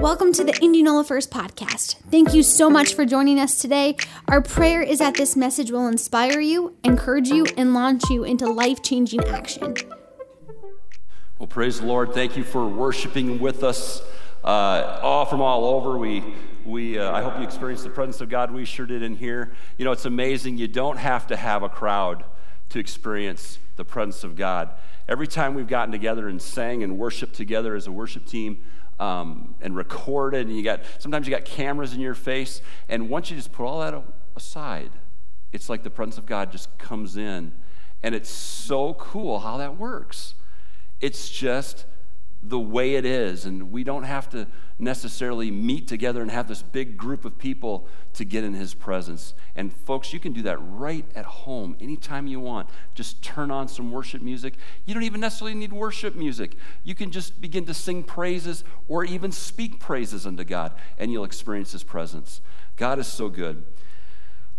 Welcome to the Indianola First podcast. Thank you so much for joining us today. Our prayer is that this message will inspire you, encourage you, and launch you into life changing action. Well, praise the Lord. Thank you for worshiping with us uh, all from all over. We, we, uh, I hope you experienced the presence of God. We sure did in here. You know, it's amazing. You don't have to have a crowd to experience the presence of God. Every time we've gotten together and sang and worshiped together as a worship team, um, and recorded, and you got sometimes you got cameras in your face, and once you just put all that aside, it's like the presence of God just comes in, and it's so cool how that works. It's just the way it is. And we don't have to necessarily meet together and have this big group of people to get in His presence. And folks, you can do that right at home anytime you want. Just turn on some worship music. You don't even necessarily need worship music. You can just begin to sing praises or even speak praises unto God, and you'll experience His presence. God is so good.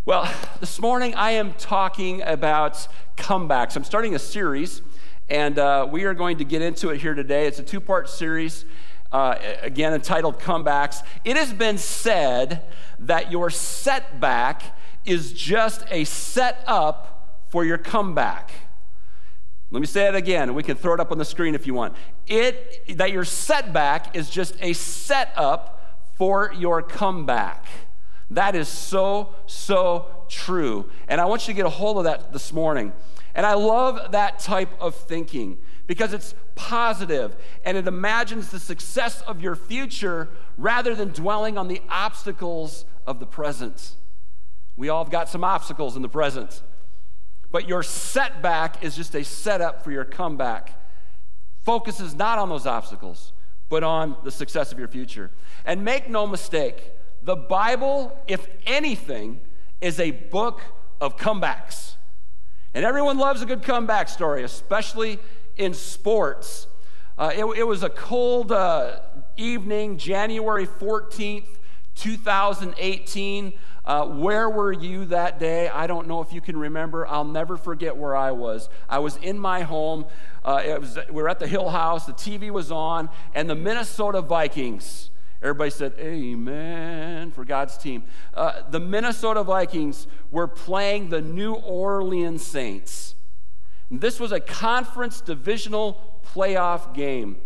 Well, this morning I am talking about comebacks. I'm starting a series and uh, we are going to get into it here today. It's a two part series, uh, again, entitled Comebacks. It has been said that your setback is just a setup for your comeback. Let me say it again, we can throw it up on the screen if you want. It that your setback is just a setup for your comeback. That is so, so true. And I want you to get a hold of that this morning. And I love that type of thinking because it's positive and it imagines the success of your future rather than dwelling on the obstacles of the present. We all have got some obstacles in the present, but your setback is just a setup for your comeback. Focus is not on those obstacles, but on the success of your future. And make no mistake, the Bible, if anything, is a book of comebacks. And everyone loves a good comeback story, especially in sports. Uh, it, it, was a cold uh, evening, January 14th, 2018. Uh, where were you that day? I don't know if you can remember. I'll never forget where I was. I was in my home. Uh, was, we were at the Hill House. The TV was on, and the Minnesota Vikings Everybody said, Amen for God's team. Uh, the Minnesota Vikings were playing the New Orleans Saints. And this was a conference divisional playoff game.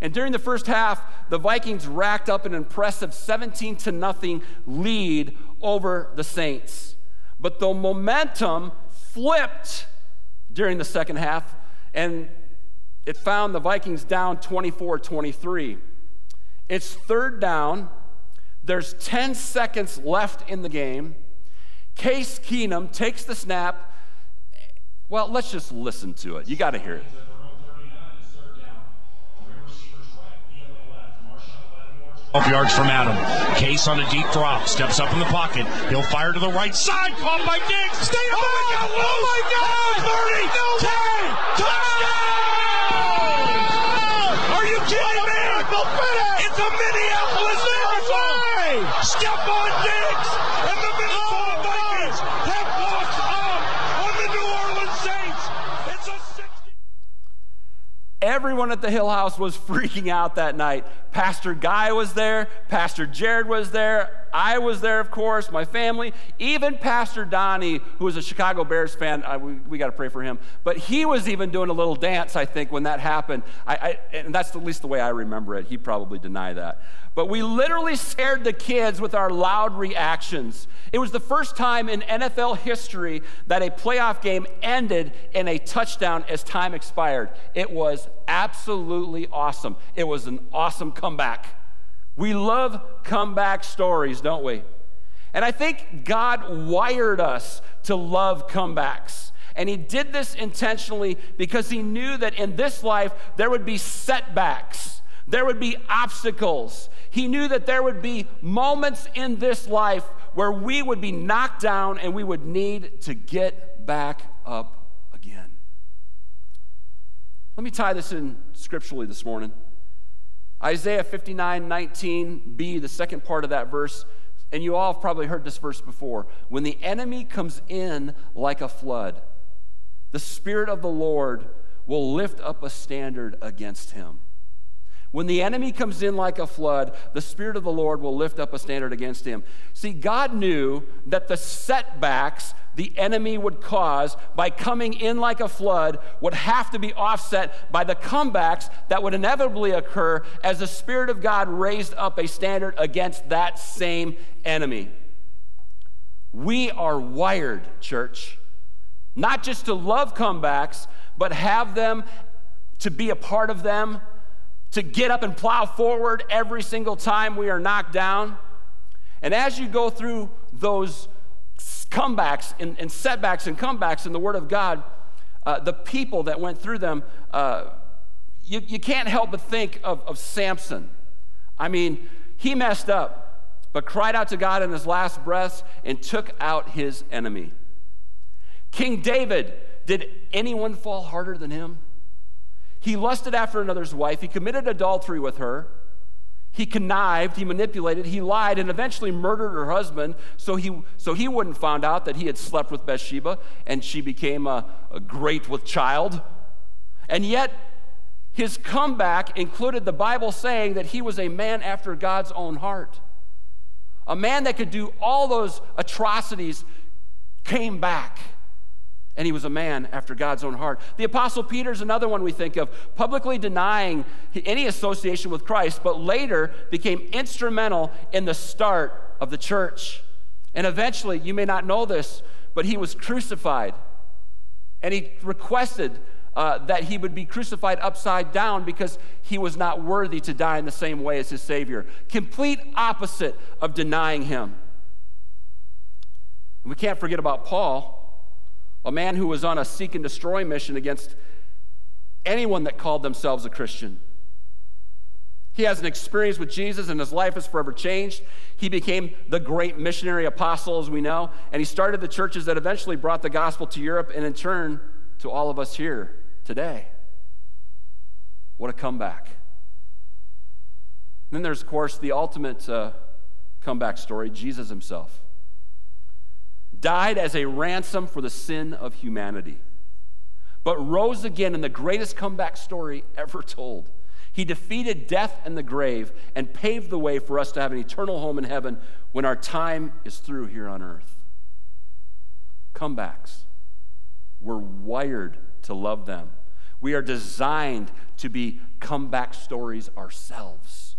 And during the first half, the Vikings racked up an impressive 17 to nothing lead over the Saints. But the momentum flipped during the second half, and it found the Vikings down 24 23. It's third down. There's 10 seconds left in the game. Case Keenum takes the snap. Well, let's just listen to it. You got to hear it. yards from Adam. Case on a deep drop, steps up in the pocket. He'll fire to the right side, caught by Diggs. Stay oh, oh, my God! Oh my God! 30, 10, 10. Everyone at the Hill House was freaking out that night. Pastor Guy was there, Pastor Jared was there, I was there, of course, my family, even Pastor Donnie, who was a Chicago Bears fan. I, we, we got to pray for him. But he was even doing a little dance, I think, when that happened. I, I, and that's at least the way I remember it. He'd probably deny that. But we literally scared the kids with our loud reactions. It was the first time in NFL history that a playoff game ended in a touchdown as time expired. It was absolutely awesome. It was an awesome comeback. We love comeback stories, don't we? And I think God wired us to love comebacks. And He did this intentionally because He knew that in this life there would be setbacks, there would be obstacles. He knew that there would be moments in this life where we would be knocked down and we would need to get back up again. Let me tie this in scripturally this morning. Isaiah 59 19b, the second part of that verse, and you all have probably heard this verse before. When the enemy comes in like a flood, the Spirit of the Lord will lift up a standard against him. When the enemy comes in like a flood, the Spirit of the Lord will lift up a standard against him. See, God knew that the setbacks the enemy would cause by coming in like a flood would have to be offset by the comebacks that would inevitably occur as the Spirit of God raised up a standard against that same enemy. We are wired, church, not just to love comebacks, but have them, to be a part of them to get up and plow forward every single time we are knocked down. And as you go through those comebacks and, and setbacks and comebacks in the Word of God, uh, the people that went through them, uh, you, you can't help but think of, of Samson. I mean, he messed up, but cried out to God in his last breaths and took out his enemy. King David, did anyone fall harder than him? He lusted after another's wife. He committed adultery with her. He connived, he manipulated, he lied, and eventually murdered her husband so he, so he wouldn't find out that he had slept with Bathsheba and she became a, a great with child. And yet, his comeback included the Bible saying that he was a man after God's own heart. A man that could do all those atrocities came back and he was a man after God's own heart. The Apostle Peter is another one we think of, publicly denying any association with Christ, but later became instrumental in the start of the church. And eventually, you may not know this, but he was crucified. And he requested uh, that he would be crucified upside down because he was not worthy to die in the same way as his Savior. Complete opposite of denying him. And we can't forget about Paul a man who was on a seek and destroy mission against anyone that called themselves a Christian. He has an experience with Jesus and his life is forever changed. He became the great missionary apostle, as we know, and he started the churches that eventually brought the gospel to Europe and in turn to all of us here today. What a comeback. And then there's, of course, the ultimate uh, comeback story Jesus himself died as a ransom for the sin of humanity, but rose again in the greatest comeback story ever told. He defeated death and the grave and paved the way for us to have an eternal home in heaven when our time is through here on earth. Comebacks. We're wired to love them. We are designed to be comeback stories ourselves.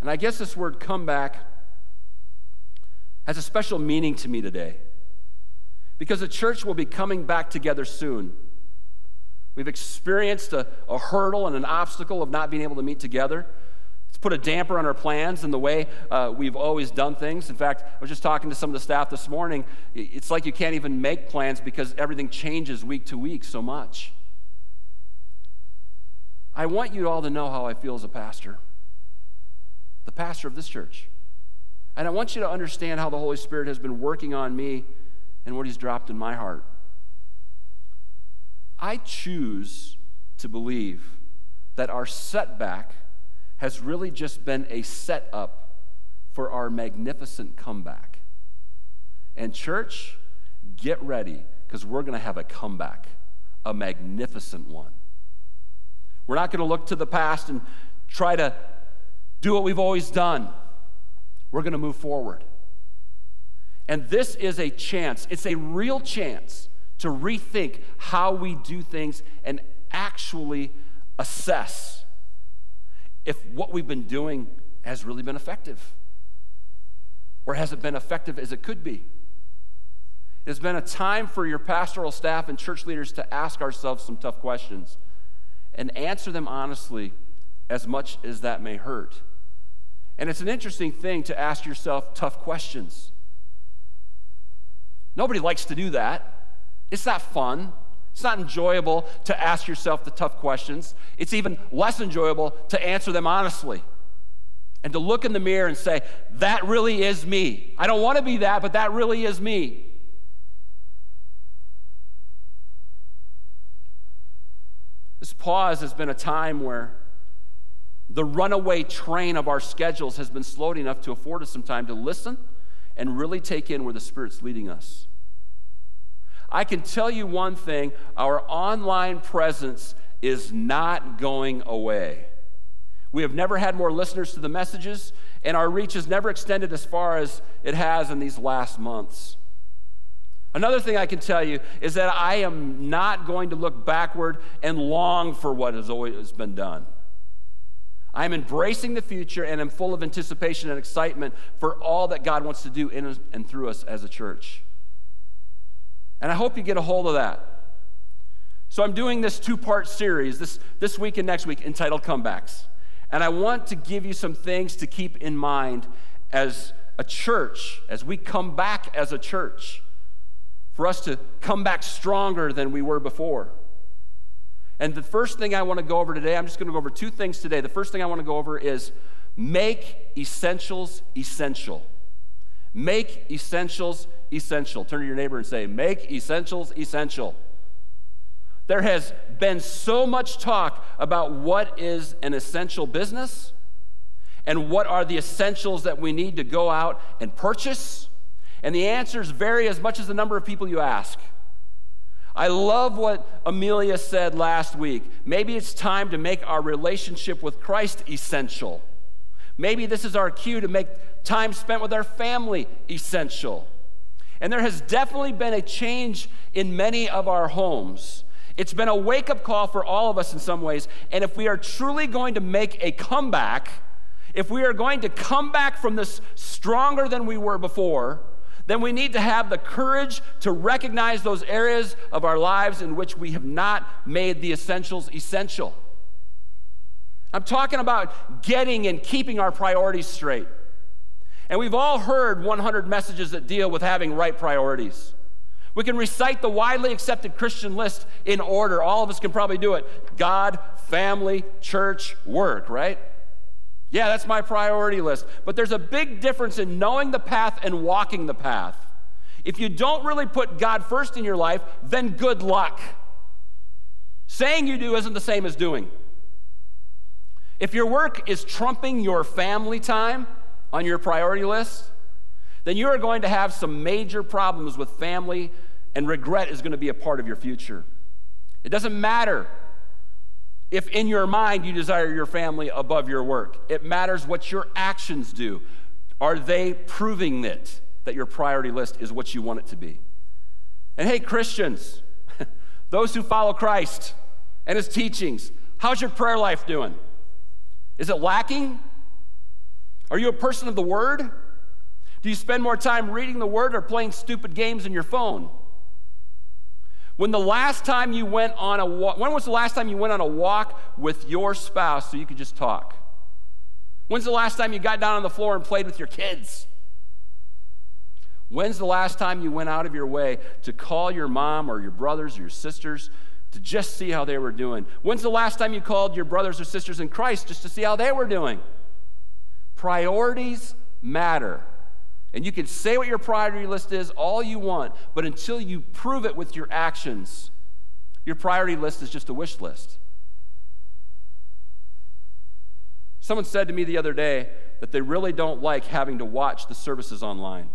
And I guess this word comeback has a special meaning to me today because the church will be coming back together soon. We've experienced a, a, hurdle and an obstacle of not being able to meet together. It's put a damper on our plans and the way uh, we've always done things. In fact, I was just talking to some of the staff this morning. It's like you can't even make plans because everything changes week to week so much. I want you all to know how I feel as a pastor, the pastor of this church. And I want you to understand how the Holy Spirit has been working on me and what He's dropped in my heart. I choose to believe that our setback has really just been a setup for our magnificent comeback. And, church, get ready because we're going to have a comeback, a magnificent one. We're not going to look to the past and try to do what we've always done. We're going to move forward. And this is a chance, it's a real chance to rethink how we do things and actually assess if what we've been doing has really been effective or has it been effective as it could be. It has been a time for your pastoral staff and church leaders to ask ourselves some tough questions and answer them honestly as much as that may hurt. And it's an interesting thing to ask yourself tough questions. Nobody likes to do that. It's not fun. It's not enjoyable to ask yourself the tough questions. It's even less enjoyable to answer them honestly and to look in the mirror and say, That really is me. I don't want to be that, but that really is me. This pause has been a time where the runaway train of our schedules has been slowed enough to afford us some time to listen and really take in where the Spirit's leading us. I can tell you one thing our online presence is not going away. We have never had more listeners to the messages, and our reach has never extended as far as it has in these last months. Another thing I can tell you is that I am not going to look backward and long for what has always been done. I'm embracing the future and I'm full of anticipation and excitement for all that God wants to do in and through us as a church. And I hope you get a hold of that. So I'm doing this two-part series this, this week and next week entitled Comebacks. And I want to give you some things to keep in mind as a church, as we come back as a church, for us to come back stronger than we were before. And the first thing I want to go over today, I'm just going to go over two things today. The first thing I want to go over is make essentials essential. Make essentials essential. Turn to your neighbor and say, Make essentials essential. There has been so much talk about what is an essential business and what are the essentials that we need to go out and purchase. And the answers vary as much as the number of people you ask. I love what Amelia said last week. Maybe it's time to make our relationship with Christ essential. Maybe this is our cue to make time spent with our family essential. And there has definitely been a change in many of our homes. It's been a wake up call for all of us in some ways. And if we are truly going to make a comeback, if we are going to come back from this stronger than we were before, then we need to have the courage to recognize those areas of our lives in which we have not made the essentials essential. I'm talking about getting and keeping our priorities straight. And we've all heard 100 messages that deal with having right priorities. We can recite the widely accepted Christian list in order. All of us can probably do it God, family, church, work, right? Yeah, that's my priority list. But there's a big difference in knowing the path and walking the path. If you don't really put God first in your life, then good luck. Saying you do isn't the same as doing. If your work is trumping your family time on your priority list, then you are going to have some major problems with family, and regret is going to be a part of your future. It doesn't matter if in your mind you desire your family above your work. It matters what your actions do. Are they proving it that your priority list is what you want it to be? And hey, Christians, those who follow Christ and his teachings, how's your prayer life doing? Is it lacking? Are you a person of the word? Do you spend more time reading the word or playing stupid games in your phone? When the last time you went on a walk, when was the last time you went on a walk with your spouse so you could just talk? When's the last time you got down on the floor and played with your kids? When's the last time you went out of your way to call your mom or your brothers or your sisters to just see how they were doing? When's the last time you called your brothers or sisters in Christ just to see how they were doing? Priorities matter. And you can say what your priority list is all you want, but until you prove it with your actions, your priority list is just a wish list. Someone said to me the other day that they really don't like having to watch the services online.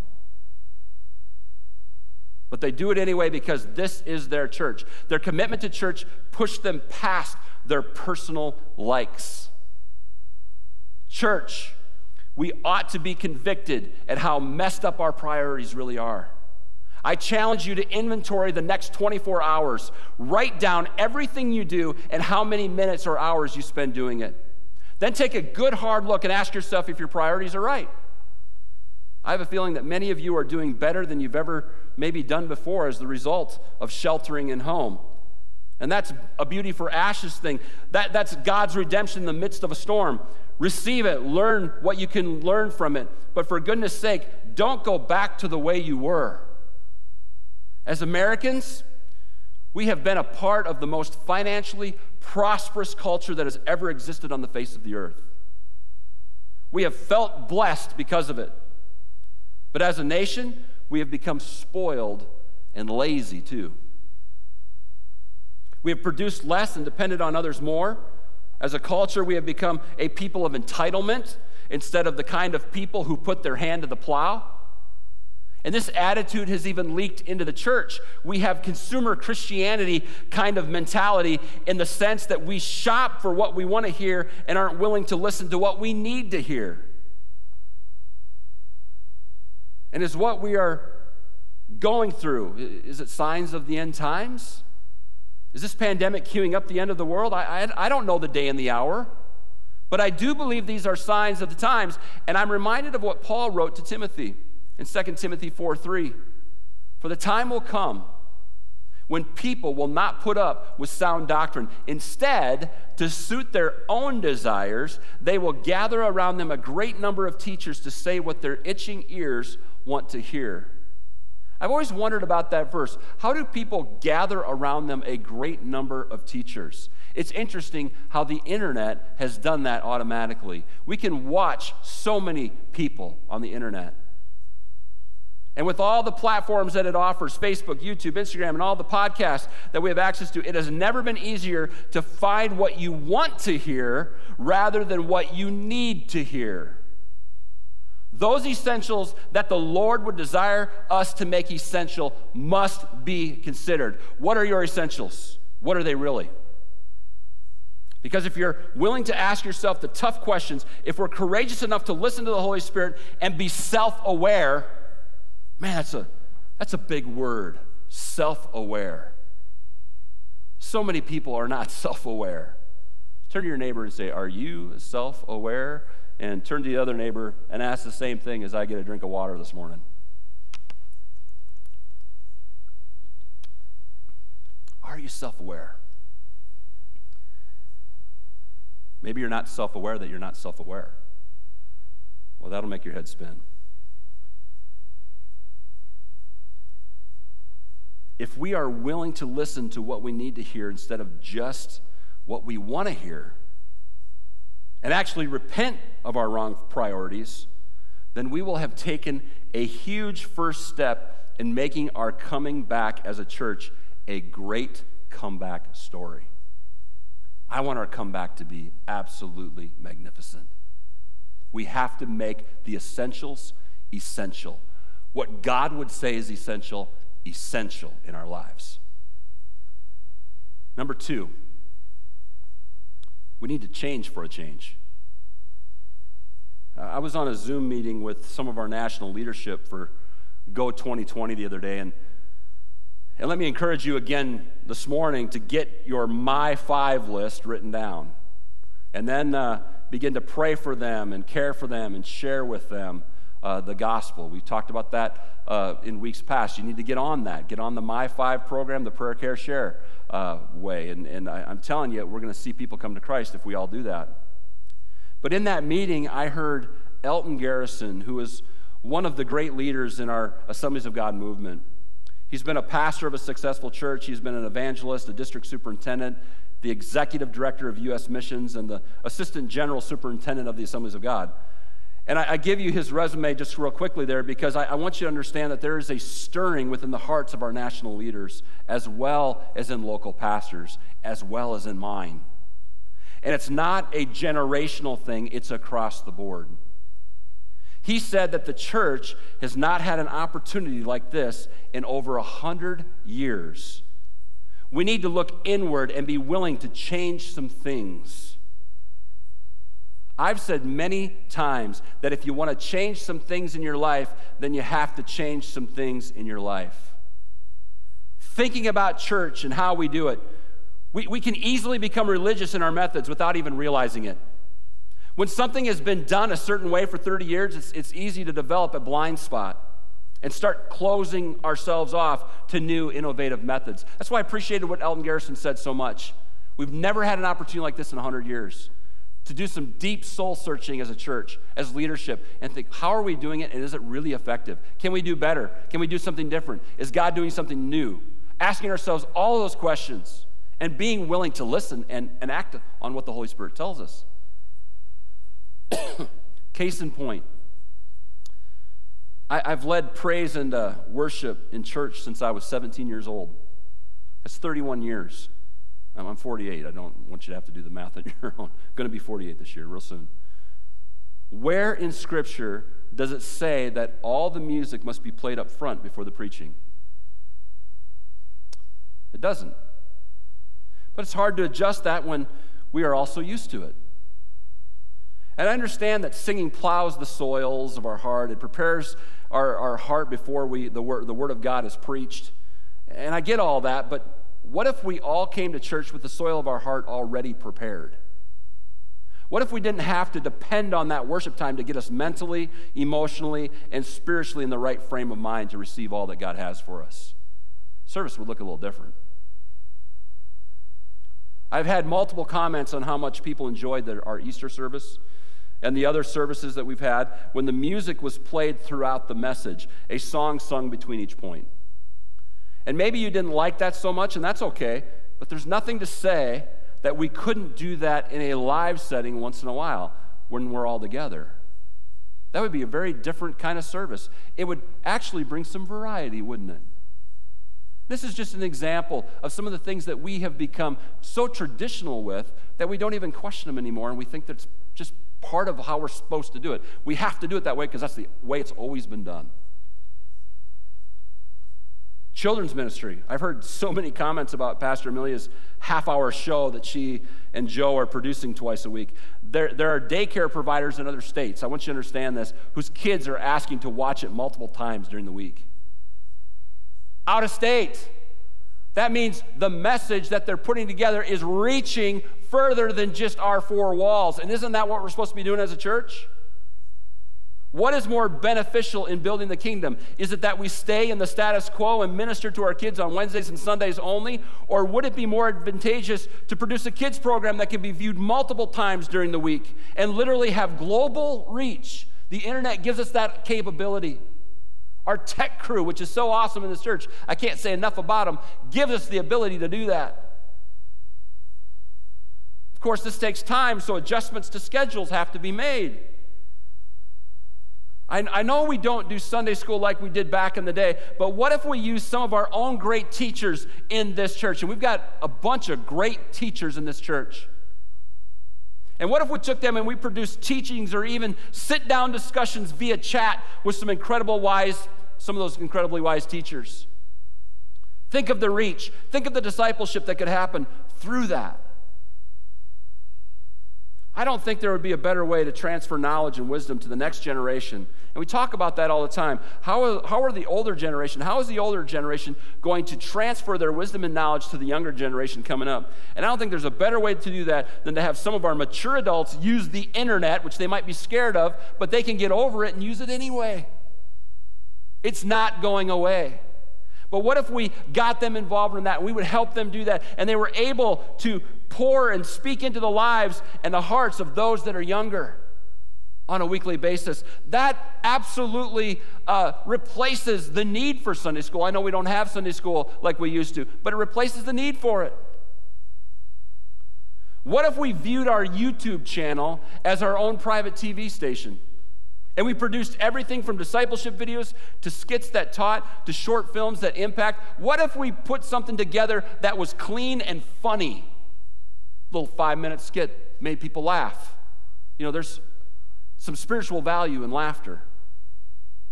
But they do it anyway because this is their church. Their commitment to church pushed them past their personal likes. Church we ought to be convicted at how messed up our priorities really are. I challenge you to inventory the next 24 hours. Write down everything you do and how many minutes or hours you spend doing it. Then take a good hard look and ask yourself if your priorities are right. I have a feeling that many of you are doing better than you've ever maybe done before as the result of sheltering in home. And that's a beauty for ashes thing. That, that's God's redemption in the midst of a storm. Receive it, learn what you can learn from it. But for goodness sake, don't go back to the way you were. As Americans, we have been a part of the most financially prosperous culture that has ever existed on the face of the earth. We have felt blessed because of it. But as a nation, we have become spoiled and lazy too. We have produced less and depended on others more. As a culture, we have become a people of entitlement instead of the kind of people who put their hand to the plow. And this attitude has even leaked into the church. We have consumer Christianity kind of mentality in the sense that we shop for what we want to hear and aren't willing to listen to what we need to hear. And is what we are going through, is it signs of the end times? Is this pandemic queuing up the end of the world? I, I, I don't know the day and the hour. But I do believe these are signs of the times. And I'm reminded of what Paul wrote to Timothy in 2 Timothy 4 3. For the time will come when people will not put up with sound doctrine. Instead, to suit their own desires, they will gather around them a great number of teachers to say what their itching ears want to hear. I've always wondered about that verse. How do people gather around them a great number of teachers? It's interesting how the internet has done that automatically. We can watch so many people on the internet. And with all the platforms that it offers Facebook, YouTube, Instagram, and all the podcasts that we have access to it has never been easier to find what you want to hear rather than what you need to hear. Those essentials that the Lord would desire us to make essential must be considered. What are your essentials? What are they really? Because if you're willing to ask yourself the tough questions, if we're courageous enough to listen to the Holy Spirit and be self aware, man, that's a, that's a big word self aware. So many people are not self aware. Turn to your neighbor and say, Are you self aware? And turn to the other neighbor and ask the same thing as I get a drink of water this morning. Are you self aware? Maybe you're not self aware that you're not self aware. Well, that'll make your head spin. If we are willing to listen to what we need to hear instead of just what we want to hear, and actually repent of our wrong priorities, then we will have taken a huge first step in making our coming back as a church a great comeback story. I want our comeback to be absolutely magnificent. We have to make the essentials essential. What God would say is essential, essential in our lives. Number two, we need to change for a change. I was on a Zoom meeting with some of our national leadership for Go 2020 the other day, and and let me encourage you again this morning to get your My Five list written down. And then uh, begin to pray for them and care for them and share with them uh, the gospel. We talked about that uh, in weeks past. You need to get on that. Get on the My Five program, the Prayer Care Share uh, way. And, and I, I'm telling you, we're going to see people come to Christ if we all do that. But in that meeting, I heard Alton Garrison, who is one of the great leaders in our Assemblies of God movement. He's been a pastor of a successful church. He's been an evangelist, a district superintendent, the executive director of U.S. missions, and the assistant general superintendent of the Assemblies of God. And I, I give you his resume just real quickly there because I, I want you to understand that there is a stirring within the hearts of our national leaders, as well as in local pastors, as well as in mine. And it's not a generational thing, it's across the board. He said that the church has not had an opportunity like this in over a hundred years. We need to look inward and be willing to change some things. I've said many times that if you want to change some things in your life, then you have to change some things in your life. Thinking about church and how we do it, we, we can easily become religious in our methods without even realizing it. When something has been done a certain way for 30 years, it's, it's easy to develop a blind spot and start closing ourselves off to new innovative methods. That's why I appreciated what Alton Garrison said so much. We've never had an opportunity like this in 100 years to do some deep soul searching as a church, as leadership, and think, how are we doing it and is it really effective? Can we do better? Can we do something different? Is God doing something new? Asking ourselves all those questions and being willing to listen and, and act on what the Holy Spirit tells us. Case in point, I, have led praise and uh, worship in church since I was 17 years old. That's 31 years. I'm, I'm 48. I don't want you to have to do the math on your own. Going to be 48 this year, real soon. Where in Scripture does it say that all the music must be played up front before the preaching. It doesn't. But it's hard to adjust that when we are also used to it. And I understand that singing plows the soils of our heart. It prepares our, our heart before we, the, word, the Word of God is preached. And I get all that, but what if we all came to church with the soil of our heart already prepared? What if we didn't have to depend on that worship time to get us mentally, emotionally, and spiritually in the right frame of mind to receive all that God has for us? Service would look a little different. I've had multiple comments on how much people enjoyed the, our Easter service and the other services that we've had when the music was played throughout the message, a song sung between each point. And maybe you didn't like that so much, and that's okay, but there's nothing to say that we couldn't do that in a live setting once in a while when we're all together. That would be a very different kind of service. It would actually bring some variety, wouldn't it? This is just an example of some of the things that we have become so traditional with that we don't even question them anymore, and we think that's just part of how we're supposed to do it. We have to do it that way because that's the way it's always been done. Children's ministry. I've heard so many comments about Pastor Amelia's half hour show that she and Joe are producing twice a week. There, there are daycare providers in other states, I want you to understand this, whose kids are asking to watch it multiple times during the week. Out of state. That means the message that they're putting together is reaching further than just our four walls. And isn't that what we're supposed to be doing as a church? What is more beneficial in building the kingdom? Is it that we stay in the status quo and minister to our kids on Wednesdays and Sundays only? Or would it be more advantageous to produce a kids program that can be viewed multiple times during the week and literally have global reach? The internet gives us that capability. Our tech crew, which is so awesome in this church, I can't say enough about them, gives us the ability to do that. Of course, this takes time, so adjustments to schedules have to be made. I, I know we don't do Sunday school like we did back in the day, but what if we use some of our own great teachers in this church? And we've got a bunch of great teachers in this church. And what if we took them and we produced teachings or even sit down discussions via chat with some incredible wise, some of those incredibly wise teachers? Think of the reach, think of the discipleship that could happen through that. I don't think there would be a better way to transfer knowledge and wisdom to the next generation. And we talk about that all the time. How are, how are the older generation, how is the older generation going to transfer their wisdom and knowledge to the younger generation coming up? And I don't think there's a better way to do that than to have some of our mature adults use the internet, which they might be scared of, but they can get over it and use it anyway. It's not going away. But what if we got them involved in that? We would help them do that, and they were able to pour and speak into the lives and the hearts of those that are younger on a weekly basis. That absolutely uh, replaces the need for Sunday school. I know we don't have Sunday school like we used to, but it replaces the need for it. What if we viewed our YouTube channel as our own private TV station? And we produced everything from discipleship videos to skits that taught to short films that impact. What if we put something together that was clean and funny? Little five minute skit made people laugh. You know, there's some spiritual value in laughter.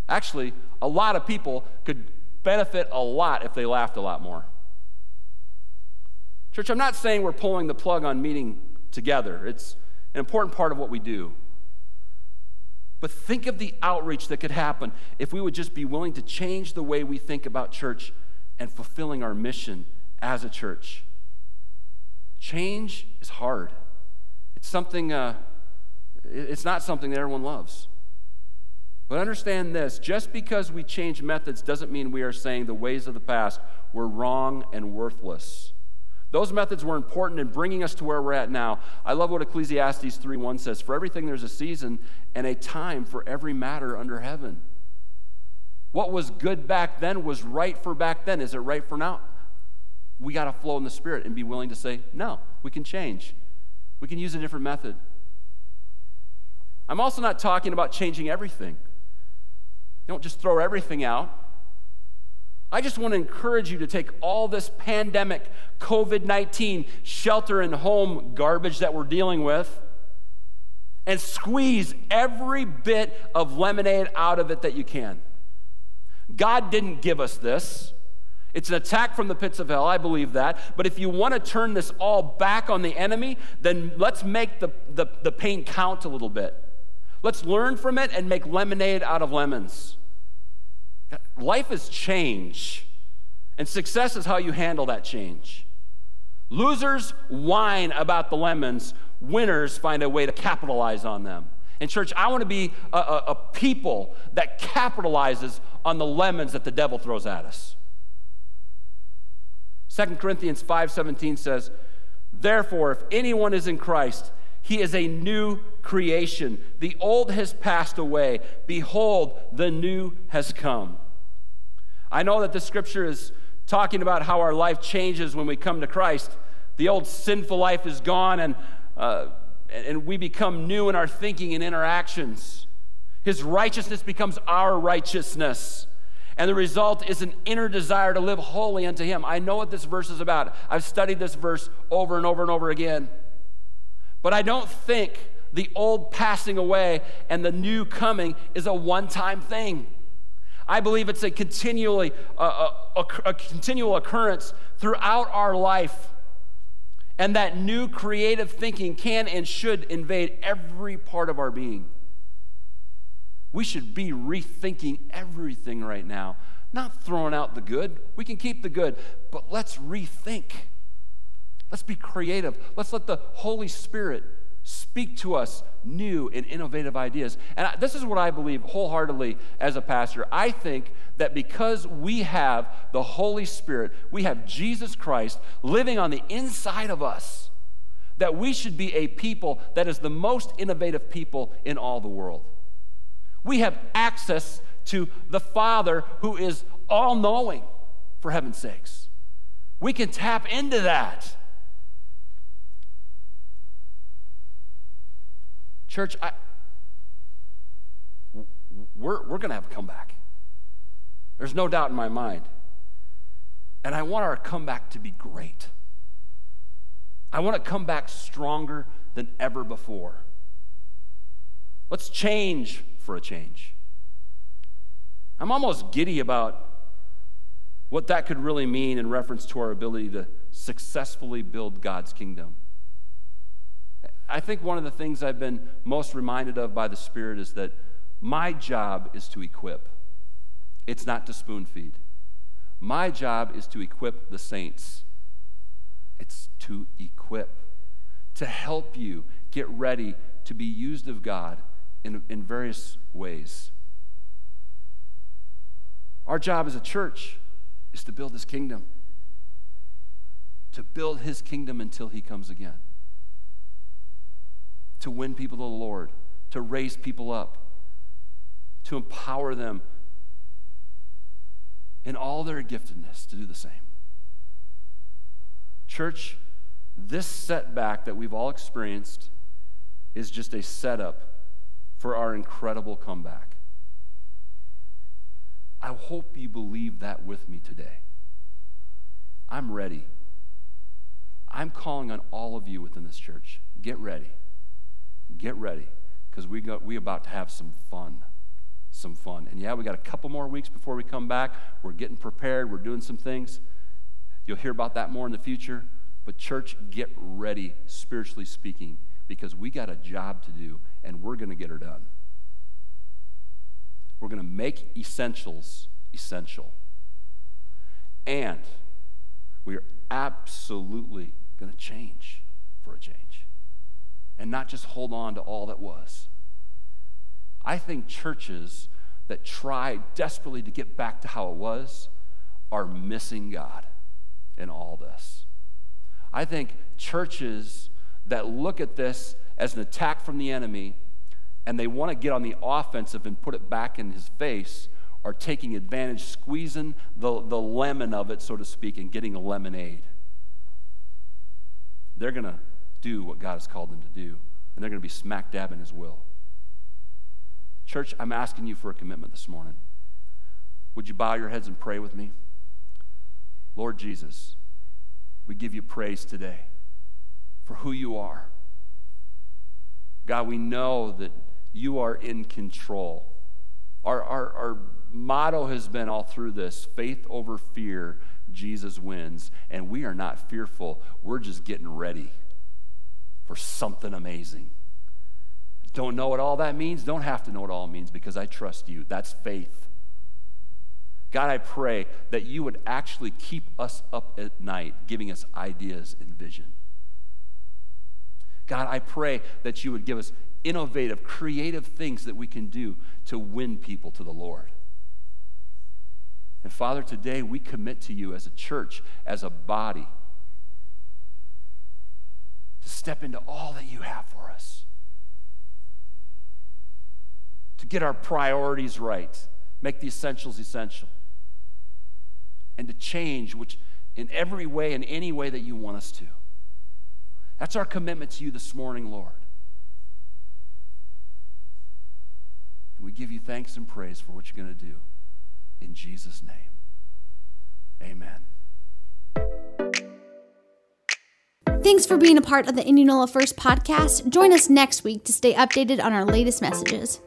Actually, a lot of people could benefit a lot if they laughed a lot more. Church, I'm not saying we're pulling the plug on meeting together, it's an important part of what we do. But think of the outreach that could happen if we would just be willing to change the way we think about church and fulfilling our mission as a church. Change is hard. It's something, uh, it's not something that everyone loves. But understand this just because we change methods doesn't mean we are saying the ways of the past were wrong and worthless. Those methods were important in bringing us to where we're at now. I love what Ecclesiastes 3:1 says, "For everything there's a season and a time for every matter under heaven." What was good back then was right for back then. Is it right for now? We got to flow in the spirit and be willing to say, "No, we can change. We can use a different method." I'm also not talking about changing everything. Don't just throw everything out. I just want to encourage you to take all this pandemic, COVID 19, shelter and home garbage that we're dealing with, and squeeze every bit of lemonade out of it that you can. God didn't give us this. It's an attack from the pits of hell, I believe that. But if you want to turn this all back on the enemy, then let's make the, the, the pain count a little bit. Let's learn from it and make lemonade out of lemons. Life is change, and success is how you handle that change. Losers whine about the lemons, winners find a way to capitalize on them. And, church, I want to be a, a, a people that capitalizes on the lemons that the devil throws at us. 2 Corinthians 5:17 says, "Therefore, if anyone is in Christ, he is a new creation. The old has passed away. Behold, the new has come." I know that the scripture is talking about how our life changes when we come to Christ. The old sinful life is gone, and, uh, and we become new in our thinking and interactions. His righteousness becomes our righteousness. And the result is an inner desire to live holy unto Him. I know what this verse is about. I've studied this verse over and over and over again. But I don't think the old passing away and the new coming is a one time thing. I believe it's a continually uh, uh, a, a, a, continual occurrence throughout our life. And that new creative thinking can and should invade every part of our being. We should be rethinking everything right now, not throwing out the good. We can keep the good, but let's rethink. Let's be creative. Let's let the Holy Spirit speak to us new and innovative ideas. And I, this is what I believe wholeheartedly as a pastor. I think that because we have the Holy Spirit, we have Jesus Christ living on the inside of us, that we should be a people that is the most innovative people in all the world. We have access to the Father who is all knowing, for heaven's sakes. We can tap into that. Church, I, we're, we're going to have a comeback. There's no doubt in my mind. And I want our comeback to be great. I want to come back stronger than ever before. Let's change for a change. I'm almost giddy about what that could really mean in reference to our ability to successfully build God's kingdom. I think one of the things I've been most reminded of by the Spirit is that my job is to equip, it's not to spoon feed. My job is to equip the saints, it's to equip, to help you get ready to be used of God in, in various ways. Our job as a church is to build his kingdom, to build his kingdom until he comes again to win people to the Lord, to raise people up, to empower them in all their giftedness to do the same. Church, this setback that we've all experienced is just a setup for our incredible comeback. I hope you believe that with me today. I'm ready. I'm calling on all of you within this church. Get ready get ready because we got we about to have some fun some fun and yeah we got a couple more weeks before we come back we're getting prepared we're doing some things you'll hear about that more in the future but church get ready spiritually speaking because we got a job to do and we're going to get her done we're going to make essentials essential and we are absolutely going to change for a change and not just hold on to all that was. I think churches that try desperately to get back to how it was are missing God in all this. I think churches that look at this as an attack from the enemy and they want to get on the offensive and put it back in his face are taking advantage, squeezing the, the lemon of it, so to speak, and getting a lemonade. They're going to do what God has called them to do, and they're going to be smack dab in His will. Church, I'm asking you for a commitment this morning. Would you bow your heads and pray with me? Lord Jesus, we give you praise today for who you are. God, we know that you are in control. Our, our, our motto has been all through this faith over fear, Jesus wins. And we are not fearful, we're just getting ready for something amazing. Don't know what all that means, don't have to know what all means because I trust you. That's faith. God, I pray that you would actually keep us up at night, giving us ideas and vision. God, I pray that you would give us innovative, creative things that we can do to win people to the Lord. And Father, today we commit to you as a church, as a body, to step into all that you have for us, to get our priorities right, make the essentials essential, and to change which in every way, in any way that you want us to. That's our commitment to you this morning, Lord. And we give you thanks and praise for what you're going to do. In Jesus' name, amen. Thanks for being a part of the Indianola First podcast. Join us next week to stay updated on our latest messages.